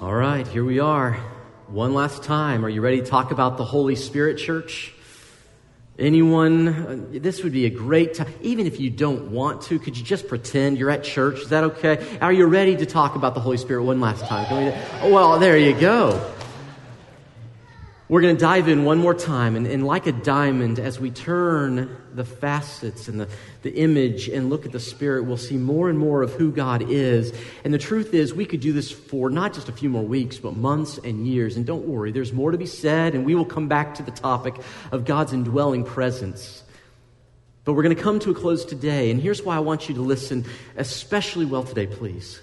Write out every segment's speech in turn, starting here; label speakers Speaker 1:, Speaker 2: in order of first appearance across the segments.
Speaker 1: All right, here we are. One last time. Are you ready to talk about the Holy Spirit, church? Anyone? uh, This would be a great time. Even if you don't want to, could you just pretend you're at church? Is that okay? Are you ready to talk about the Holy Spirit one last time? We, oh, well, there you go. We're going to dive in one more time, and, and like a diamond, as we turn the facets and the, the image and look at the Spirit, we'll see more and more of who God is. And the truth is, we could do this for not just a few more weeks, but months and years. And don't worry, there's more to be said, and we will come back to the topic of God's indwelling presence. But we're going to come to a close today, and here's why I want you to listen especially well today, please.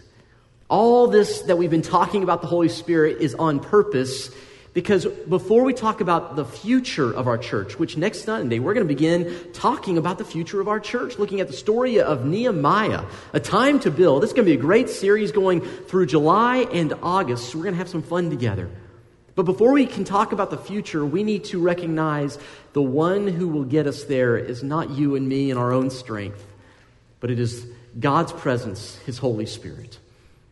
Speaker 1: All this that we've been talking about the Holy Spirit is on purpose because before we talk about the future of our church, which next Sunday we're going to begin talking about the future of our church, looking at the story of Nehemiah, a time to build. This is going to be a great series going through July and August, so we're going to have some fun together. But before we can talk about the future, we need to recognize the one who will get us there is not you and me in our own strength, but it is God's presence, His Holy Spirit.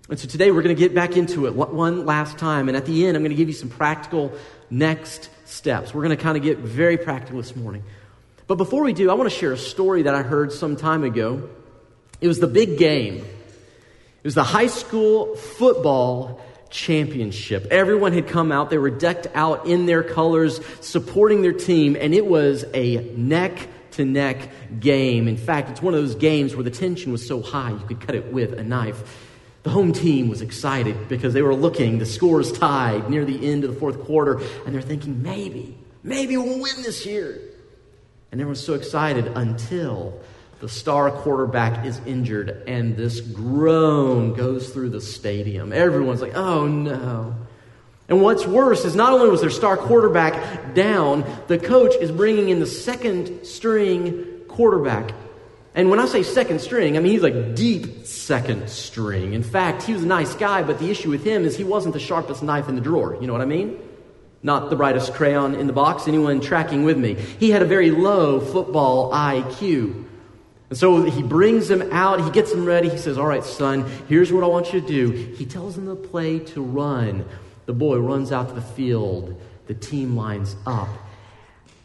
Speaker 1: And so today we're going to get back into it one last time. And at the end, I'm going to give you some practical next steps. We're going to kind of get very practical this morning. But before we do, I want to share a story that I heard some time ago. It was the big game, it was the high school football championship. Everyone had come out, they were decked out in their colors, supporting their team, and it was a neck to neck game. In fact, it's one of those games where the tension was so high you could cut it with a knife. The home team was excited because they were looking, the scores tied near the end of the fourth quarter, and they're thinking, maybe, maybe we'll win this year. And everyone's so excited until the star quarterback is injured and this groan goes through the stadium. Everyone's like, oh no. And what's worse is not only was their star quarterback down, the coach is bringing in the second string quarterback. And when I say second string, I mean he's like deep second string. In fact, he was a nice guy, but the issue with him is he wasn't the sharpest knife in the drawer. You know what I mean? Not the brightest crayon in the box. Anyone tracking with me? He had a very low football IQ. And so he brings him out, he gets him ready. He says, All right, son, here's what I want you to do. He tells him the play to run. The boy runs out to the field. The team lines up.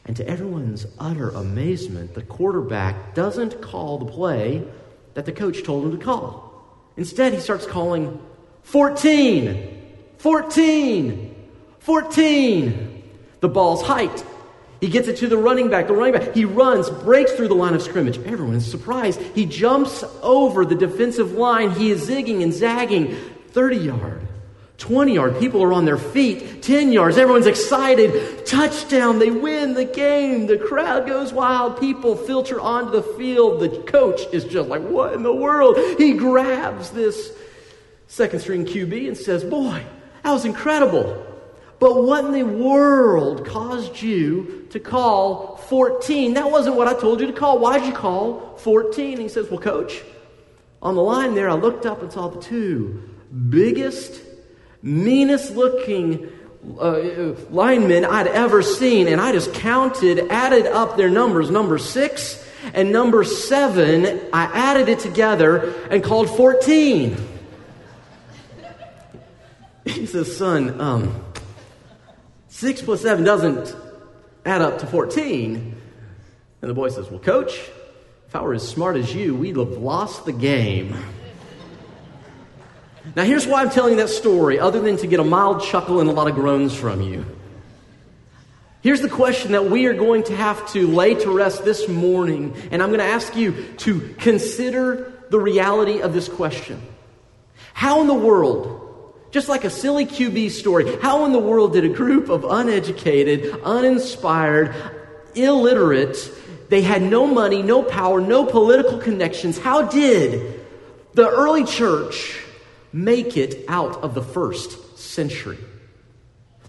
Speaker 1: And to everyone's utter amazement, the quarterback doesn't call the play that the coach told him to call. Instead, he starts calling 14, 14, 14. The ball's height. He gets it to the running back. The running back, he runs, breaks through the line of scrimmage. Everyone is surprised. He jumps over the defensive line. He is zigging and zagging 30 yard. 20 yard, people are on their feet. 10 yards, everyone's excited. Touchdown, they win the game. The crowd goes wild. People filter onto the field. The coach is just like, What in the world? He grabs this second string QB and says, Boy, that was incredible. But what in the world caused you to call 14? That wasn't what I told you to call. Why'd you call 14? And he says, Well, coach, on the line there, I looked up and saw the two biggest meanest looking uh, linemen I'd ever seen, and I just counted, added up their numbers, number six and number seven. I added it together and called 14. He says, son, um, six plus seven doesn't add up to 14. And the boy says, well, coach, if I were as smart as you, we'd have lost the game. Now, here's why I'm telling that story, other than to get a mild chuckle and a lot of groans from you. Here's the question that we are going to have to lay to rest this morning, and I'm going to ask you to consider the reality of this question. How in the world, just like a silly QB story, how in the world did a group of uneducated, uninspired, illiterate, they had no money, no power, no political connections, how did the early church make it out of the first century.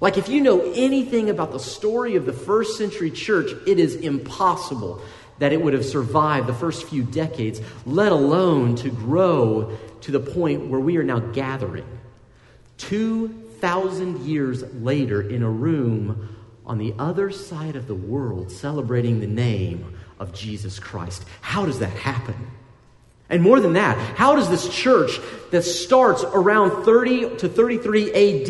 Speaker 1: Like, if you know anything about the story of the first century church, it is impossible that it would have survived the first few decades, let alone to grow to the point where we are now gathering 2,000 years later in a room on the other side of the world celebrating the name of Jesus Christ. How does that happen? And more than that, how does this church that starts around 30 to 33 AD,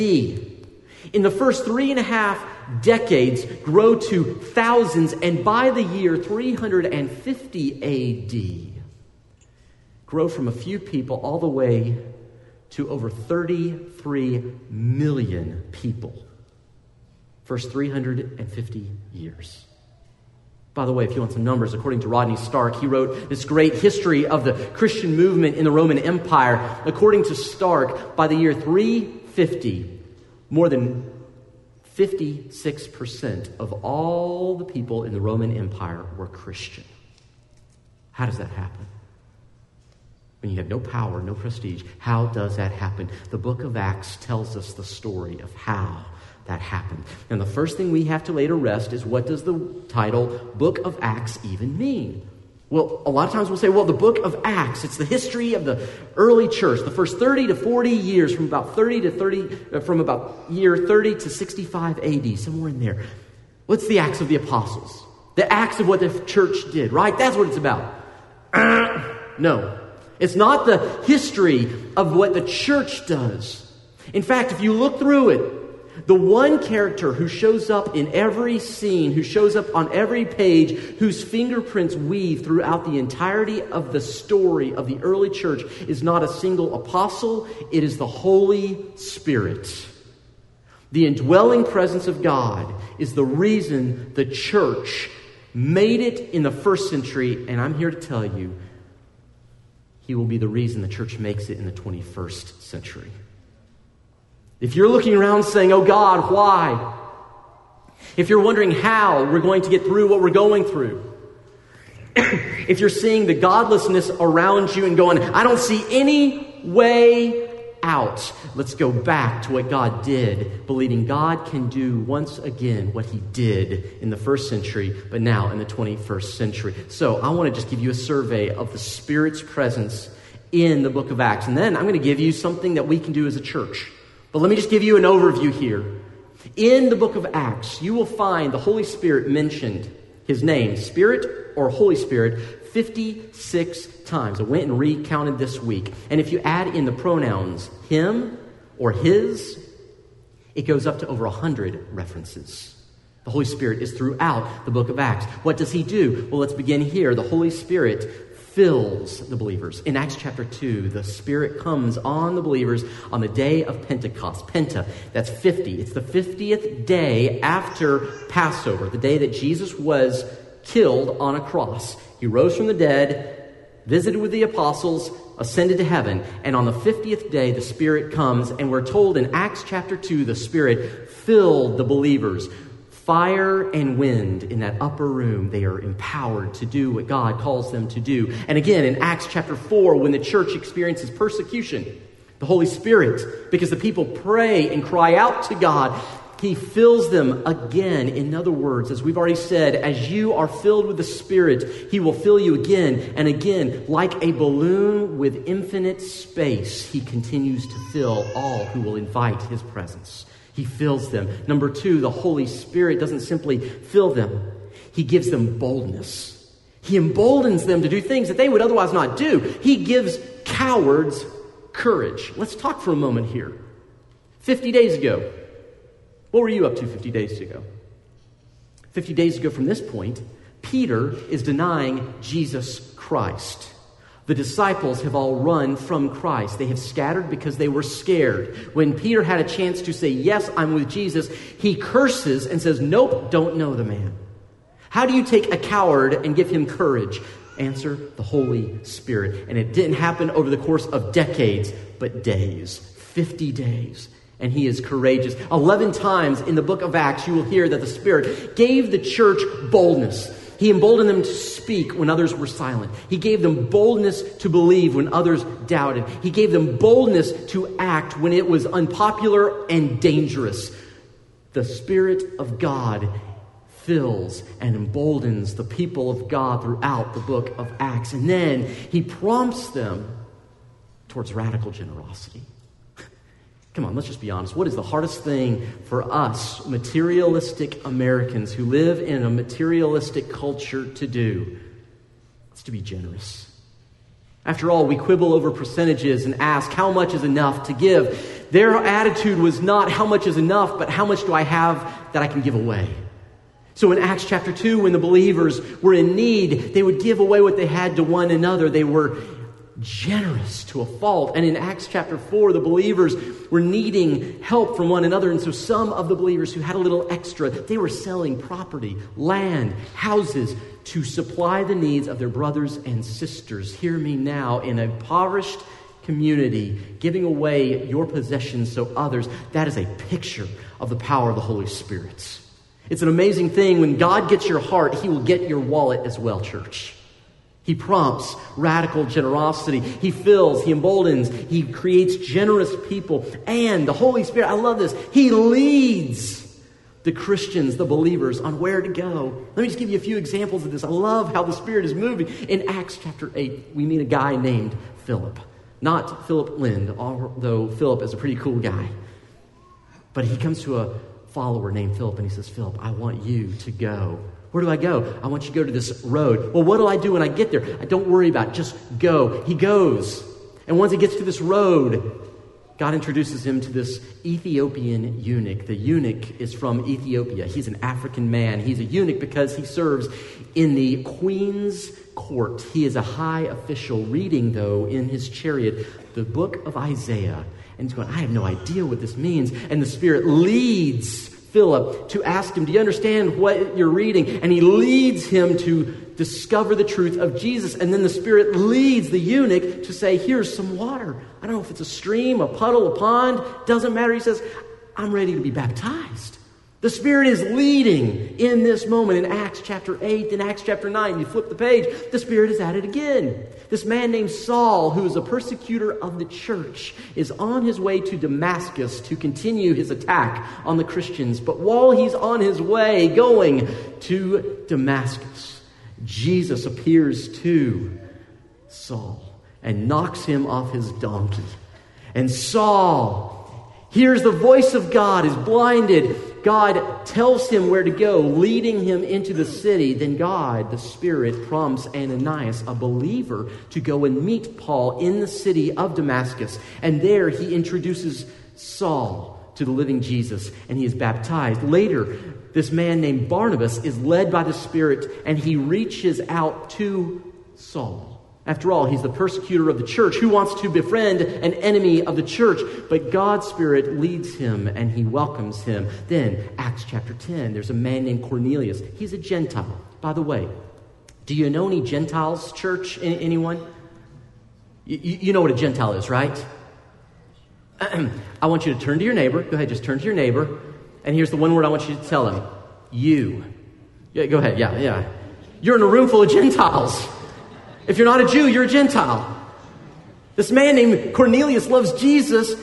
Speaker 1: in the first three and a half decades, grow to thousands, and by the year 350 AD, grow from a few people all the way to over 33 million people? First 350 years. By the way, if you want some numbers, according to Rodney Stark, he wrote this great history of the Christian movement in the Roman Empire. According to Stark, by the year 350, more than 56% of all the people in the Roman Empire were Christian. How does that happen? When you have no power, no prestige, how does that happen? The book of Acts tells us the story of how that happened. And the first thing we have to lay to rest is what does the title Book of Acts even mean? Well, a lot of times we'll say, well, the book of Acts, it's the history of the early church, the first 30 to 40 years, from about 30 to 30, uh, from about year 30 to 65 AD, somewhere in there. What's the Acts of the Apostles? The acts of what the church did, right? That's what it's about. no. It's not the history of what the church does. In fact, if you look through it, the one character who shows up in every scene, who shows up on every page, whose fingerprints weave throughout the entirety of the story of the early church is not a single apostle, it is the Holy Spirit. The indwelling presence of God is the reason the church made it in the first century, and I'm here to tell you, He will be the reason the church makes it in the 21st century. If you're looking around saying, Oh God, why? If you're wondering how we're going to get through what we're going through, if you're seeing the godlessness around you and going, I don't see any way out, let's go back to what God did, believing God can do once again what he did in the first century, but now in the 21st century. So I want to just give you a survey of the Spirit's presence in the book of Acts. And then I'm going to give you something that we can do as a church. But let me just give you an overview here. In the book of Acts, you will find the Holy Spirit mentioned, his name, Spirit or Holy Spirit, 56 times. I went and recounted this week. And if you add in the pronouns him or his, it goes up to over 100 references. The Holy Spirit is throughout the book of Acts. What does he do? Well, let's begin here. The Holy Spirit fills the believers. In Acts chapter 2, the Spirit comes on the believers on the day of Pentecost. Penta, that's 50. It's the 50th day after Passover, the day that Jesus was killed on a cross. He rose from the dead, visited with the apostles, ascended to heaven, and on the 50th day, the Spirit comes, and we're told in Acts chapter 2, the Spirit filled the believers fire and wind in that upper room, they are empowered to do what God calls them to do. And again, in Acts chapter 4, when the church experiences persecution, the Holy Spirit, because the people pray and cry out to God, He fills them again. In other words, as we've already said, as you are filled with the Spirit, He will fill you again and again. Like a balloon with infinite space, He continues to fill all who will invite His presence. He fills them. Number two, the Holy Spirit doesn't simply fill them, He gives them boldness. He emboldens them to do things that they would otherwise not do. He gives cowards courage. Let's talk for a moment here. 50 days ago, what were you up to 50 days ago? 50 days ago from this point, Peter is denying Jesus Christ. The disciples have all run from Christ. They have scattered because they were scared. When Peter had a chance to say, Yes, I'm with Jesus, he curses and says, Nope, don't know the man. How do you take a coward and give him courage? Answer the Holy Spirit. And it didn't happen over the course of decades, but days 50 days. And he is courageous. 11 times in the book of Acts, you will hear that the Spirit gave the church boldness. He emboldened them to speak when others were silent. He gave them boldness to believe when others doubted. He gave them boldness to act when it was unpopular and dangerous. The Spirit of God fills and emboldens the people of God throughout the book of Acts. And then he prompts them towards radical generosity. Come on, let's just be honest. What is the hardest thing for us, materialistic Americans who live in a materialistic culture, to do? It's to be generous. After all, we quibble over percentages and ask how much is enough to give. Their attitude was not how much is enough, but how much do I have that I can give away. So in Acts chapter 2, when the believers were in need, they would give away what they had to one another. They were generous to a fault. And in Acts chapter 4, the believers were needing help from one another. And so some of the believers who had a little extra, they were selling property, land, houses to supply the needs of their brothers and sisters. Hear me now, in a impoverished community, giving away your possessions so others, that is a picture of the power of the Holy Spirit. It's an amazing thing. When God gets your heart, He will get your wallet as well, church. He prompts radical generosity. He fills, he emboldens, he creates generous people. And the Holy Spirit, I love this, he leads the Christians, the believers, on where to go. Let me just give you a few examples of this. I love how the Spirit is moving. In Acts chapter 8, we meet a guy named Philip. Not Philip Lind, although Philip is a pretty cool guy. But he comes to a follower named Philip and he says, Philip, I want you to go where do I go? I want you to go to this road. Well, what do I do when I get there? I don't worry about it. Just go. He goes. And once he gets to this road, God introduces him to this Ethiopian eunuch. The eunuch is from Ethiopia. He's an African man. He's a eunuch because he serves in the queen's court. He is a high official, reading, though, in his chariot, the book of Isaiah. And he's going, I have no idea what this means. And the Spirit leads Philip to ask him, Do you understand what you're reading? And he leads him to discover the truth of Jesus. And then the Spirit leads the eunuch to say, Here's some water. I don't know if it's a stream, a puddle, a pond, doesn't matter. He says, I'm ready to be baptized. The Spirit is leading in this moment in Acts chapter 8, in Acts chapter 9. You flip the page, the Spirit is at it again. This man named Saul, who is a persecutor of the church, is on his way to Damascus to continue his attack on the Christians. But while he's on his way going to Damascus, Jesus appears to Saul and knocks him off his donkey. And Saul hears the voice of God, is blinded God tells him where to go, leading him into the city. Then God, the Spirit, prompts Ananias, a believer, to go and meet Paul in the city of Damascus. And there he introduces Saul to the living Jesus, and he is baptized. Later, this man named Barnabas is led by the Spirit, and he reaches out to Saul after all, he's the persecutor of the church. Who wants to befriend an enemy of the church? But God's Spirit leads him and he welcomes him. Then, Acts chapter 10, there's a man named Cornelius. He's a Gentile. By the way, do you know any Gentiles, church? Anyone? You, know what a Gentile is, right? I want you to turn to your neighbor. Go ahead, just turn to your neighbor. And here's the one word I want you to tell him you. Yeah, go ahead. Yeah, yeah. You're in a room full of Gentiles. If you're not a Jew, you're a Gentile. This man named Cornelius loves Jesus,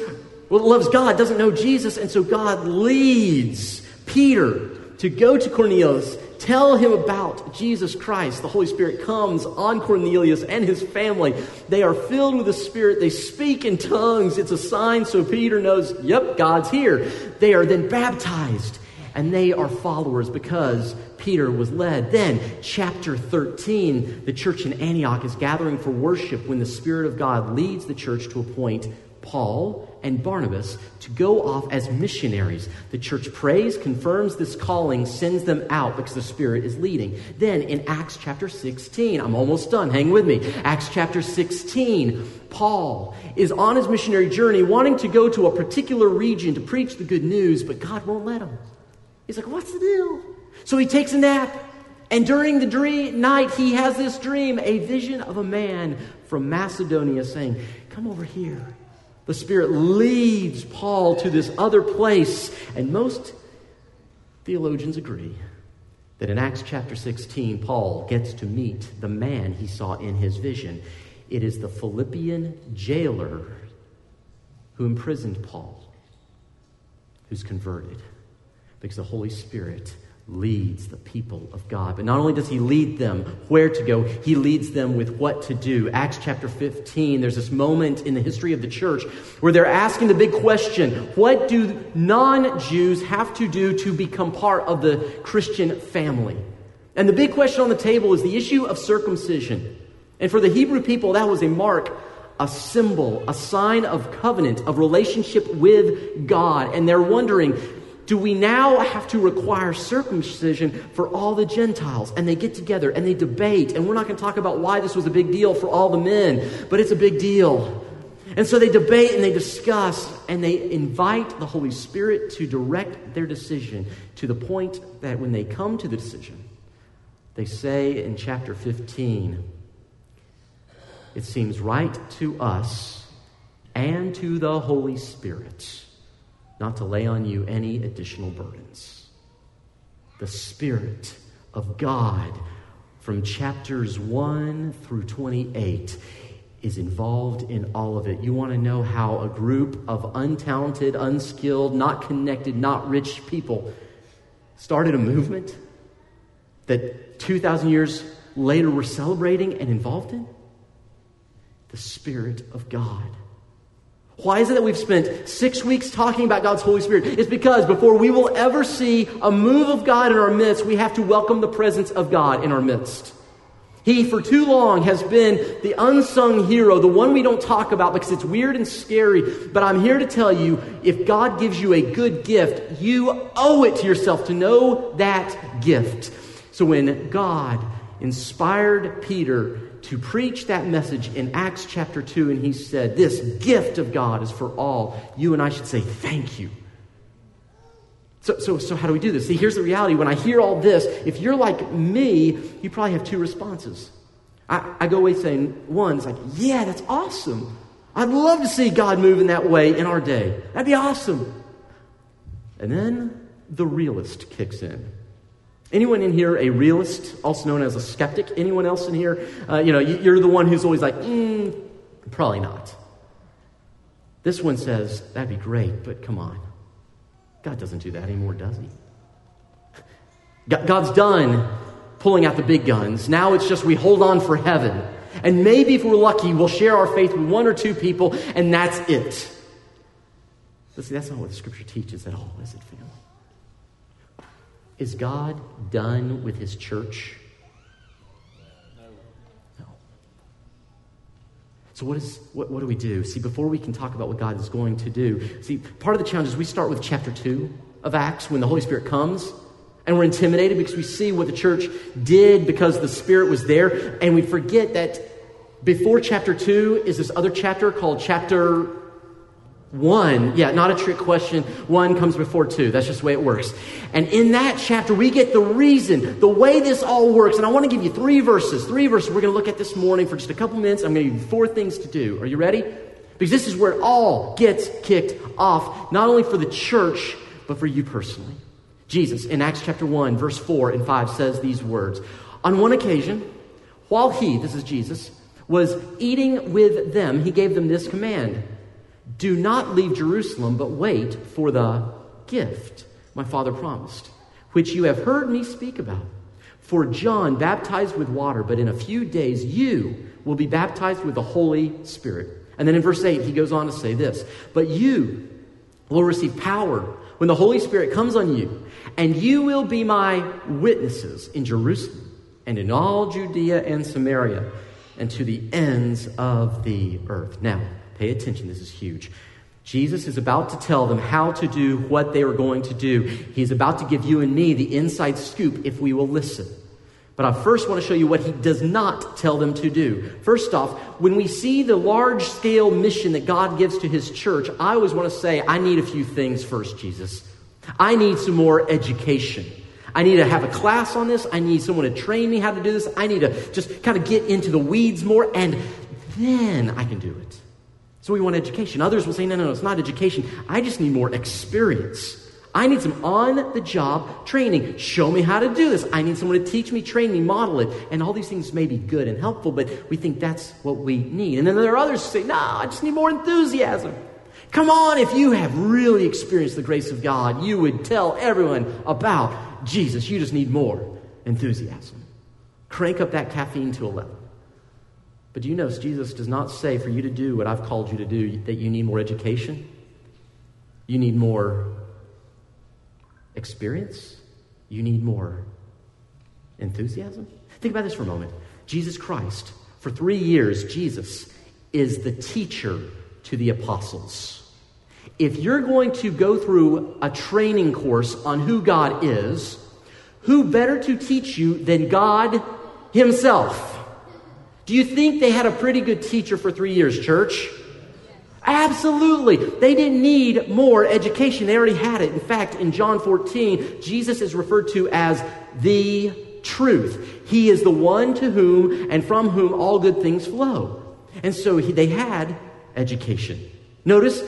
Speaker 1: well, loves God, doesn't know Jesus, and so God leads Peter to go to Cornelius, tell him about Jesus Christ. The Holy Spirit comes on Cornelius and his family. They are filled with the Spirit. They speak in tongues. It's a sign so Peter knows, yep, God's here. They are then baptized and they are followers because Peter was led. Then, chapter 13, the church in Antioch is gathering for worship when the Spirit of God leads the church to appoint Paul and Barnabas to go off as missionaries. The church prays, confirms this calling, sends them out because the Spirit is leading. Then in Acts chapter 16, I'm almost done, hang with me. Acts chapter 16, Paul is on his missionary journey wanting to go to a particular region to preach the good news, but God won't let him. He's like, What's the deal? So he takes a nap. And during the dream, night, he has this dream a vision of a man from Macedonia saying, Come over here. The Spirit leads Paul to this other place. And most theologians agree that in Acts chapter 16, Paul gets to meet the man he saw in his vision. It is the Philippian jailer who imprisoned Paul, who's converted because the Holy Spirit leads the people of God. But not only does he lead them where to go, he leads them with what to do. Acts chapter 15, there's this moment in the history of the church where they're asking the big question what do non Jews have to do to become part of the Christian family? And the big question on the table is the issue of circumcision. And for the Hebrew people, that was a mark, a symbol, a sign of covenant, of relationship with God. And they're wondering, do we now have to require circumcision for all the Gentiles? And they get together and they debate. And we're not going to talk about why this was a big deal for all the men, but it's a big deal. And so they debate and they discuss and they invite the Holy Spirit to direct their decision to the point that when they come to the decision, they say in chapter 15, it seems right to us and to the Holy Spirit not to lay on you any additional burdens. The Spirit of God from chapters 1 through 28 is involved in all of it. You want to know how a group of untalented, unskilled, not connected, not rich people started a movement that 2,000 years later we're celebrating and involved in? The Spirit of God. Why is it that we've spent six weeks talking about God's Holy Spirit? It's because before we will ever see a move of God in our midst, we have to welcome the presence of God in our midst. He, for too long, has been the unsung hero, the one we don't talk about because it's weird and scary. But I'm here to tell you if God gives you a good gift, you owe it to yourself to know that gift. So when God inspired Peter to preach that message in Acts chapter 2, and he said, This gift of God is for all. You and I should say, Thank you. So, so, so how do we do this? See, here's the reality. When I hear all this, if you're like me, you probably have two responses. I, I go away saying, one, it's like, yeah, that's awesome. I'd love to see God move in that way in our day. That'd be awesome. And then the realist kicks in. Anyone in here a realist, also known as a skeptic? Anyone else in here? Uh, you know, you're the one who's always like, mm, probably not. This one says, that'd be great, but come on. God doesn't do that anymore, does he? God's done pulling out the big guns. Now it's just we hold on for heaven. And maybe if we're lucky, we'll share our faith with one or two people, and that's it. But see, that's not what the scripture teaches at all, is it, family? Is God done with his church? No. So, what, is, what, what do we do? See, before we can talk about what God is going to do, see, part of the challenge is we start with chapter 2 of Acts when the Holy Spirit comes. And we're intimidated because we see what the church did because the Spirit was there. And we forget that before chapter 2 is this other chapter called chapter one, yeah, not a trick question. One comes before two. That's just the way it works. And in that chapter, we get the reason, the way this all works. And I want to give you three verses. Three verses we're going to look at this morning for just a couple minutes. I'm going to give you four things to do. Are you ready? Because this is where it all gets kicked off, not only for the church, but for you personally. Jesus, in Acts chapter 1, verse 4 and 5, says these words On one occasion, while he, this is Jesus, was eating with them, he gave them this command. Do not leave Jerusalem, but wait for the gift my Father promised, which you have heard me speak about. For John baptized with water, but in a few days you will be baptized with the Holy Spirit. And then in verse 8, he goes on to say this But you will receive power when the Holy Spirit comes on you, and you will be my witnesses in Jerusalem and in all Judea and Samaria and to the ends of the earth. Now, Pay attention, this is huge. Jesus is about to tell them how to do what they are going to do. He's about to give you and me the inside scoop if we will listen. But I first want to show you what he does not tell them to do. First off, when we see the large scale mission that God gives to his church, I always want to say, I need a few things first, Jesus. I need some more education. I need to have a class on this. I need someone to train me how to do this. I need to just kind of get into the weeds more, and then I can do it. So we want education. Others will say, no, no, no, it's not education. I just need more experience. I need some on the job training. Show me how to do this. I need someone to teach me, train me, model it. And all these things may be good and helpful, but we think that's what we need. And then there are others who say, no, I just need more enthusiasm. Come on, if you have really experienced the grace of God, you would tell everyone about Jesus. You just need more enthusiasm. Crank up that caffeine to 11. But do you notice Jesus does not say for you to do what I've called you to do that you need more education? You need more experience? You need more enthusiasm? Think about this for a moment. Jesus Christ, For three years, Jesus is the teacher to the apostles. If you're going to go through a training course on who God is, who better to teach you than God Himself? Do you think they had a pretty good teacher for three years, church? Absolutely. They didn't need more education. They already had it. In fact, in John 14, Jesus is referred to as the truth. He is the one to whom and from whom all good things flow. And so he, they had education. Notice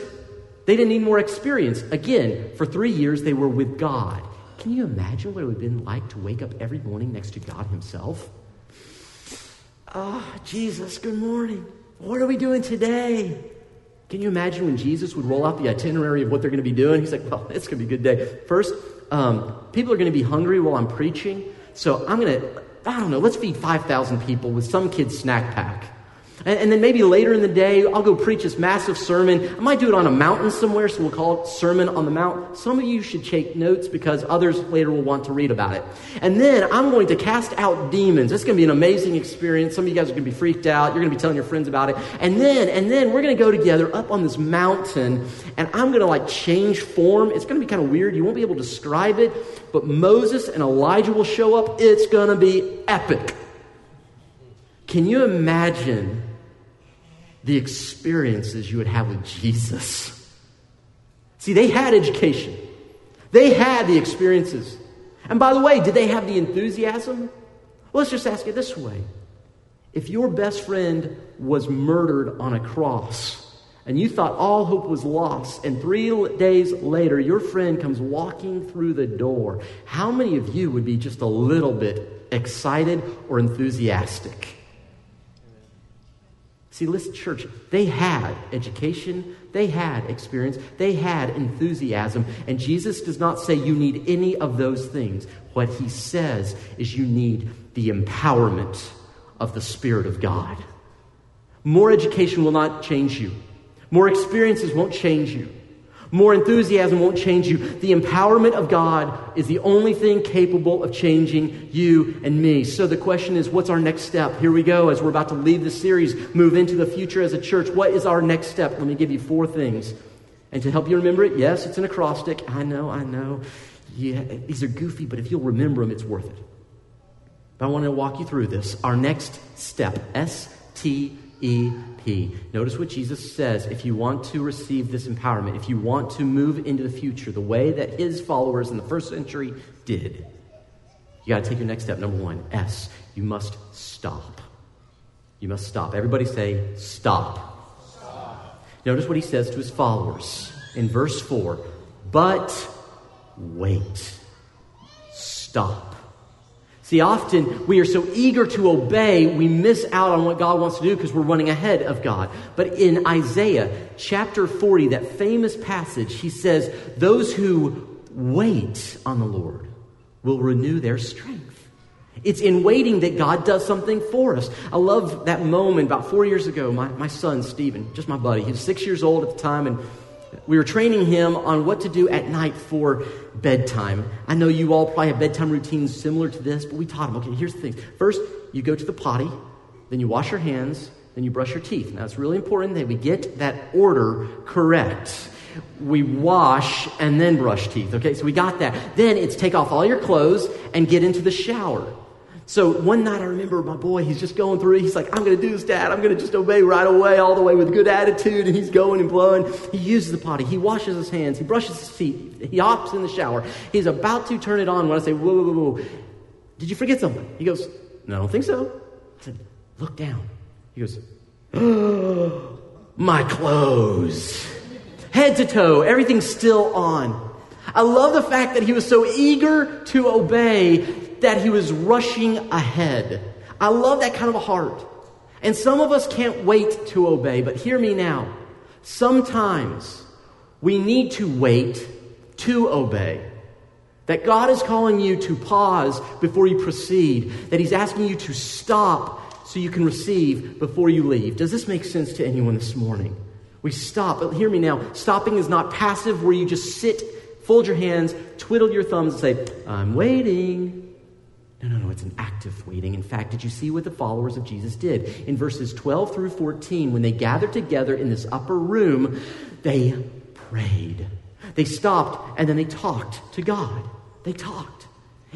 Speaker 1: they didn't need more experience. Again, for three years they were with God. Can you imagine what it would have been like to wake up every morning next to God Himself? Oh, Jesus, good morning. What are we doing today? Can you imagine when Jesus would roll out the itinerary of what they're going to be doing? He's like, well, it's going to be a good day. First, um, people are going to be hungry while I'm preaching. So I'm going to, I don't know, let's feed 5,000 people with some kid's snack pack. And, and, then maybe later in the day, I'll go preach this massive sermon. I might do it on a mountain somewhere, so we'll call it Sermon on the Mount. Some of you should take notes because others later will want to read about it. And then I'm going to cast out demons. It's going to be an amazing experience. Some of you guys are going to be freaked out. You're going to be telling your friends about it. And then, and then we're going to go together up on this mountain, and I'm going to like change form. It's going to be kind of weird. You won't be able to describe it, but Moses and Elijah will show up. It's going to be epic. Can you imagine the experiences you would have with Jesus? See, they had education, they had the experiences. And by the way, did they have the enthusiasm? Well, let's just ask it this way. If your best friend was murdered on a cross, and you thought all hope was lost, and three days later your friend comes walking through the door, how many of you would be just a little bit excited or enthusiastic? See, listen, church, they had education, they had experience, they had enthusiasm, and Jesus does not say you need any of those things. What he says is you need the empowerment of the Spirit of God. More education will not change you, more experiences won't change you. More enthusiasm won't change you. The empowerment of God is the only thing capable of changing you and me. So the question is, what's our next step? Here we go as we're about to leave the series, move into the future as a church. What is our next step? Let me give you four things. And to help you remember it, yes, it's an acrostic. I know, I know. Yeah, these are goofy, but if you'll remember them, it's worth it. But I want to walk you through this. Our next step S T E P. Notice what Jesus says if you want to receive this empowerment, if you want to move into the future the way that his followers in the first century did, you got to take your next step. Number one, S. You must stop. You must stop. Everybody say, stop. stop. Notice what he says to his followers in verse 4 But wait. Stop. See, often we are so eager to obey, we miss out on what God wants to do because we're running ahead of God. But in Isaiah chapter 40, that famous passage, he says, Those who wait on the Lord will renew their strength. It's in waiting that God does something for us. I love that moment about four years ago. My, my son, Stephen, just my buddy, he was six years old at the time, and we were training him on what to do at night for bedtime. I know you all probably have bedtime routines similar to this, but we taught him okay, here's the thing. First, you go to the potty, then you wash your hands, then you brush your teeth. Now, it's really important that we get that order correct. We wash and then brush teeth, okay? So we got that. Then it's take off all your clothes and get into the shower. So one night I remember my boy, he's just going through, he's like, I'm going to do this, Dad. I'm going to just obey right away, all the way with good attitude. And he's going and blowing. He uses the potty. He washes his hands. He brushes his feet. He hops in the shower. He's about to turn it on when I say, whoa, whoa, whoa, whoa. Did you forget something? He goes, No, I don't think so. I said, Look down. He goes, oh, My clothes. Head to toe, everything's still on. I love the fact that he was so eager to obey that he was rushing ahead. I love that kind of a heart. And some of us can't wait to obey, but hear me now. Sometimes we need to wait to obey. That God is calling you to pause before you proceed, that He's asking you to stop so you can receive before you leave. Does this make sense to anyone this morning? We stop, but hear me now. Stopping is not passive where you just sit, fold your hands, twiddle your thumbs, and say, I'm waiting. No, no, no, it's an active waiting. In fact, did you see what the followers of Jesus did? In verses 12 through 14, when they gathered together in this upper room, they prayed. They stopped and then they talked to God. They talked.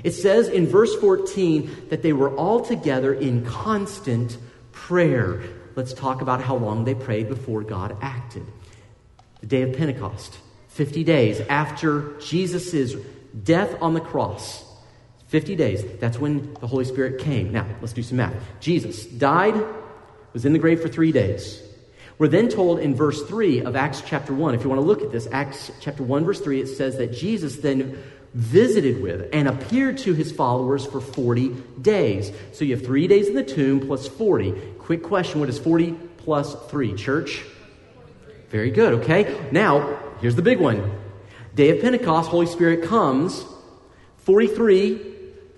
Speaker 1: It says in verse 14 that they were all together in constant prayer. Let's talk about how long they prayed before God acted. The day of Pentecost, 50 days after Jesus' death on the cross. 50 days, that's when the Holy Spirit came. Now, let's do some math. Jesus died, was in the grave for three days. We're then told in verse 3 of Acts chapter 1, if you want to look at this, Acts chapter 1, verse 3, it says that Jesus then visited with and appeared to his followers for 40 days. So you have three days in the tomb plus 40. Quick question what is 40 plus 3? Church? Very good, okay? Now, here's the big one. Day of Pentecost, Holy Spirit comes. 43,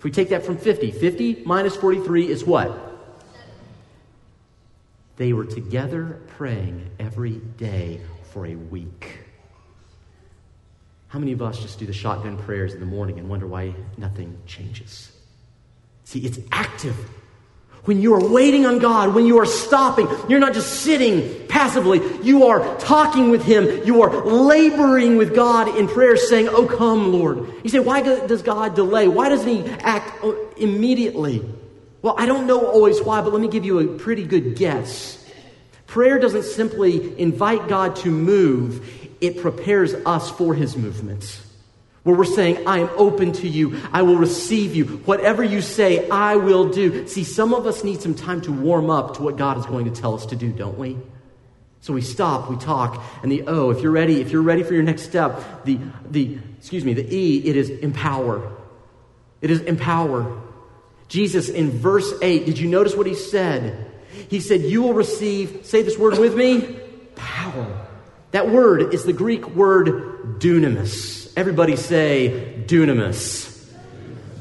Speaker 1: if we take that from 50, 50 minus 43 is what? They were together praying every day for a week. How many of us just do the shotgun prayers in the morning and wonder why nothing changes? See, it's active. When you are waiting on God, when you are stopping, you're not just sitting passively. You are talking with Him. You are laboring with God in prayer, saying, Oh, come, Lord. You say, Why does God delay? Why doesn't He act uh, immediately? Well, I don't know always why, but let me give you a pretty good guess. Prayer doesn't simply invite God to move, it prepares us for his movements. Where we're saying, I am open to you. I will receive you. Whatever you say, I will do. See, some of us need some time to warm up to what God is going to tell us to do, don't we? So we stop, we talk, and the O, if you're ready, if you're ready for your next step, the, the, excuse me, the E, it is empower. It is empower. Jesus in verse 8, did you notice what he said? He said, You will receive, say this word with me, power. That word is the Greek word dunamis. Everybody say dunamis.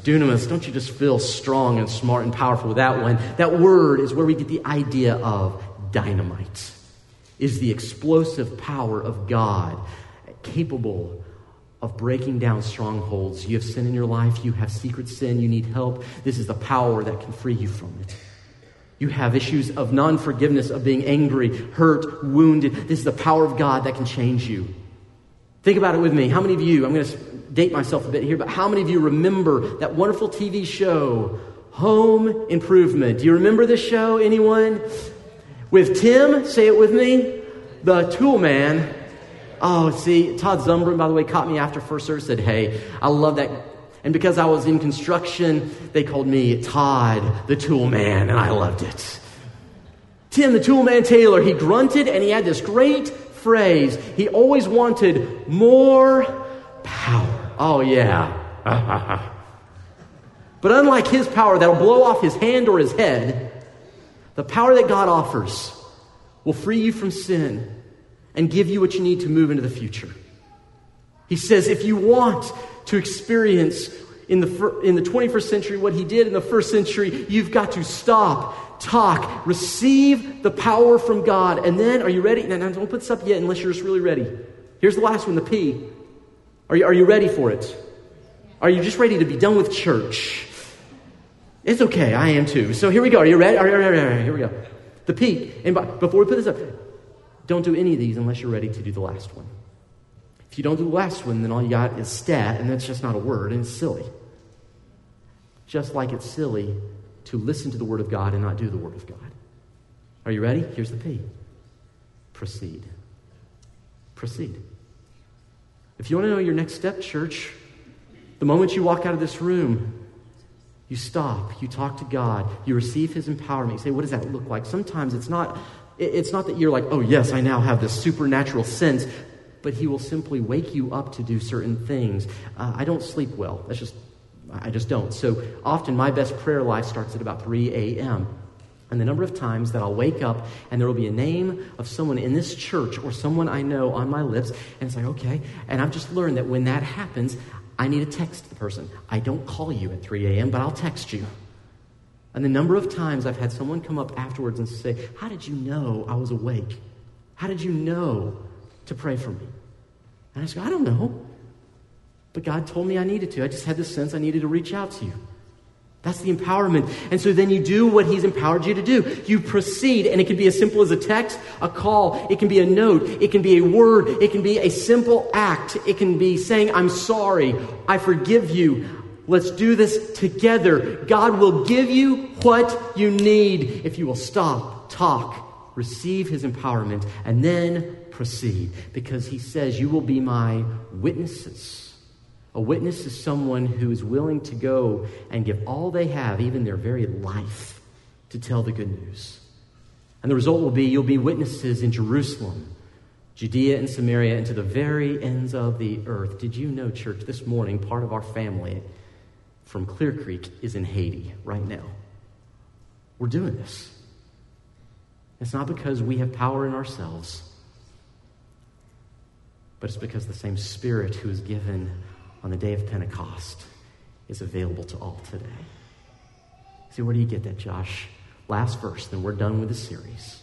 Speaker 1: Dunamis. Don't you just feel strong and smart and powerful with that one? That word is where we get the idea of dynamite. Is the explosive power of God capable of breaking down strongholds. You have sin in your life, you have secret sin, you need help. This is the power that can free you from it. You have issues of non forgiveness, of being angry, hurt, wounded. This is the power of God that can change you. Think about it with me. How many of you, I'm going to date myself a bit here, but how many of you remember that wonderful TV show, Home Improvement? Do you remember this show? Anyone? With Tim, say it with me, the tool man Oh, see, Todd Zumbrun, by the way, caught me after first service, said, Hey, I love that. And because I was in construction, they called me Todd the Tool Man, and I loved it. Tim the Tool Man Taylor, he grunted and he had this great phrase. He always wanted more power. Oh, yeah. but unlike his power that'll blow off his hand or his head, the power that God offers will free you from sin and give you what you need to move into the future. He says, if you want to experience in the, in the 21st century what he did in the first century, you've got to stop, talk, receive the power from God. And then, are you ready? Now, now don't put this up yet unless you're just really ready. Here's the last one, the P. Are you, are you ready for it? Are you just ready to be done with church? It's okay, I am too. So here we go. Are you ready? Here we go. The P. And before we put this up, don't do any of these unless you're ready to do the last one. If you don't do the last one, then all you got is stat, and that's just not a word, and it's silly. Just like it's silly to listen to the Word of God and not do the Word of God. Are you ready? Here's the P. Proceed. Proceed. If you want to know your next step, church, the moment you walk out of this room, you stop, you talk to God, you receive His empowerment. You say, What does that look like? Sometimes it's not it's not that you're like, oh, yes, I now have this supernatural sense, but He will simply wake you up to do certain things. Uh, I don't sleep well. That's just, I just don't. So often my best prayer life starts at about 3 a.m. And the number of times that I'll wake up and there will be a name of someone in this church or someone I know on my lips, and it's like, okay. And I've just learned that when that happens, I need to text the person. I don't call you at 3 a.m., but I'll text you. And the number of times I've had someone come up afterwards and say, How did you know I was awake? How did you know to pray for me? And I say, I don't know. But God told me I needed to. I just had this sense I needed to reach out to you. That's the empowerment. And so then you do what he's empowered you to do. You proceed, and it can be as simple as a text, a call, it can be a note, it can be a word, it can be a simple act, it can be saying, I'm sorry, I forgive you. Let's do this together. God will give you what you need if you will stop, talk, receive his empowerment, and then proceed. Because he says, You will be my witnesses. A witness is someone who is willing to go and give all they have, even their very life, to tell the good news. And the result will be you'll be witnesses in Jerusalem, Judea and Samaria, and to the very ends of the earth. Did you know, church, this morning, part of our family from Clear Creek is in Haiti right now? We're doing this. It's not because we have power in ourselves, but it's because the same Spirit who is given on the day of Pentecost is available to all today. See, where do you get that, Josh? Last verse, then we're done with the series.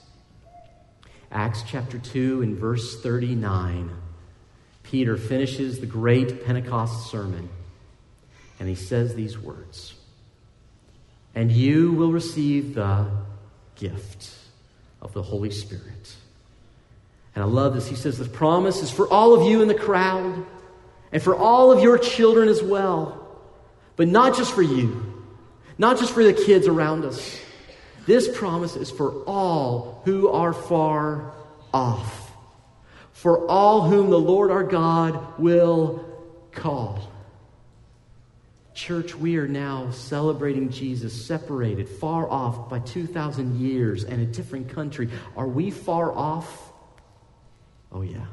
Speaker 1: Acts chapter 2 and verse 39. Peter finishes the great Pentecost sermon, and he says these words And you will receive the gift of the Holy Spirit. And I love this. He says, The promise is for all of you in the crowd and for all of your children as well. But not just for you, not just for the kids around us. This promise is for all who are far off, for all whom the Lord our God will call. Church, we are now celebrating Jesus separated, far off by 2,000 years and a different country. Are we far off? Oh, yeah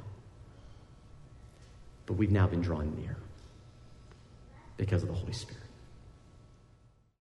Speaker 1: but we've now been drawn near because of the Holy Spirit.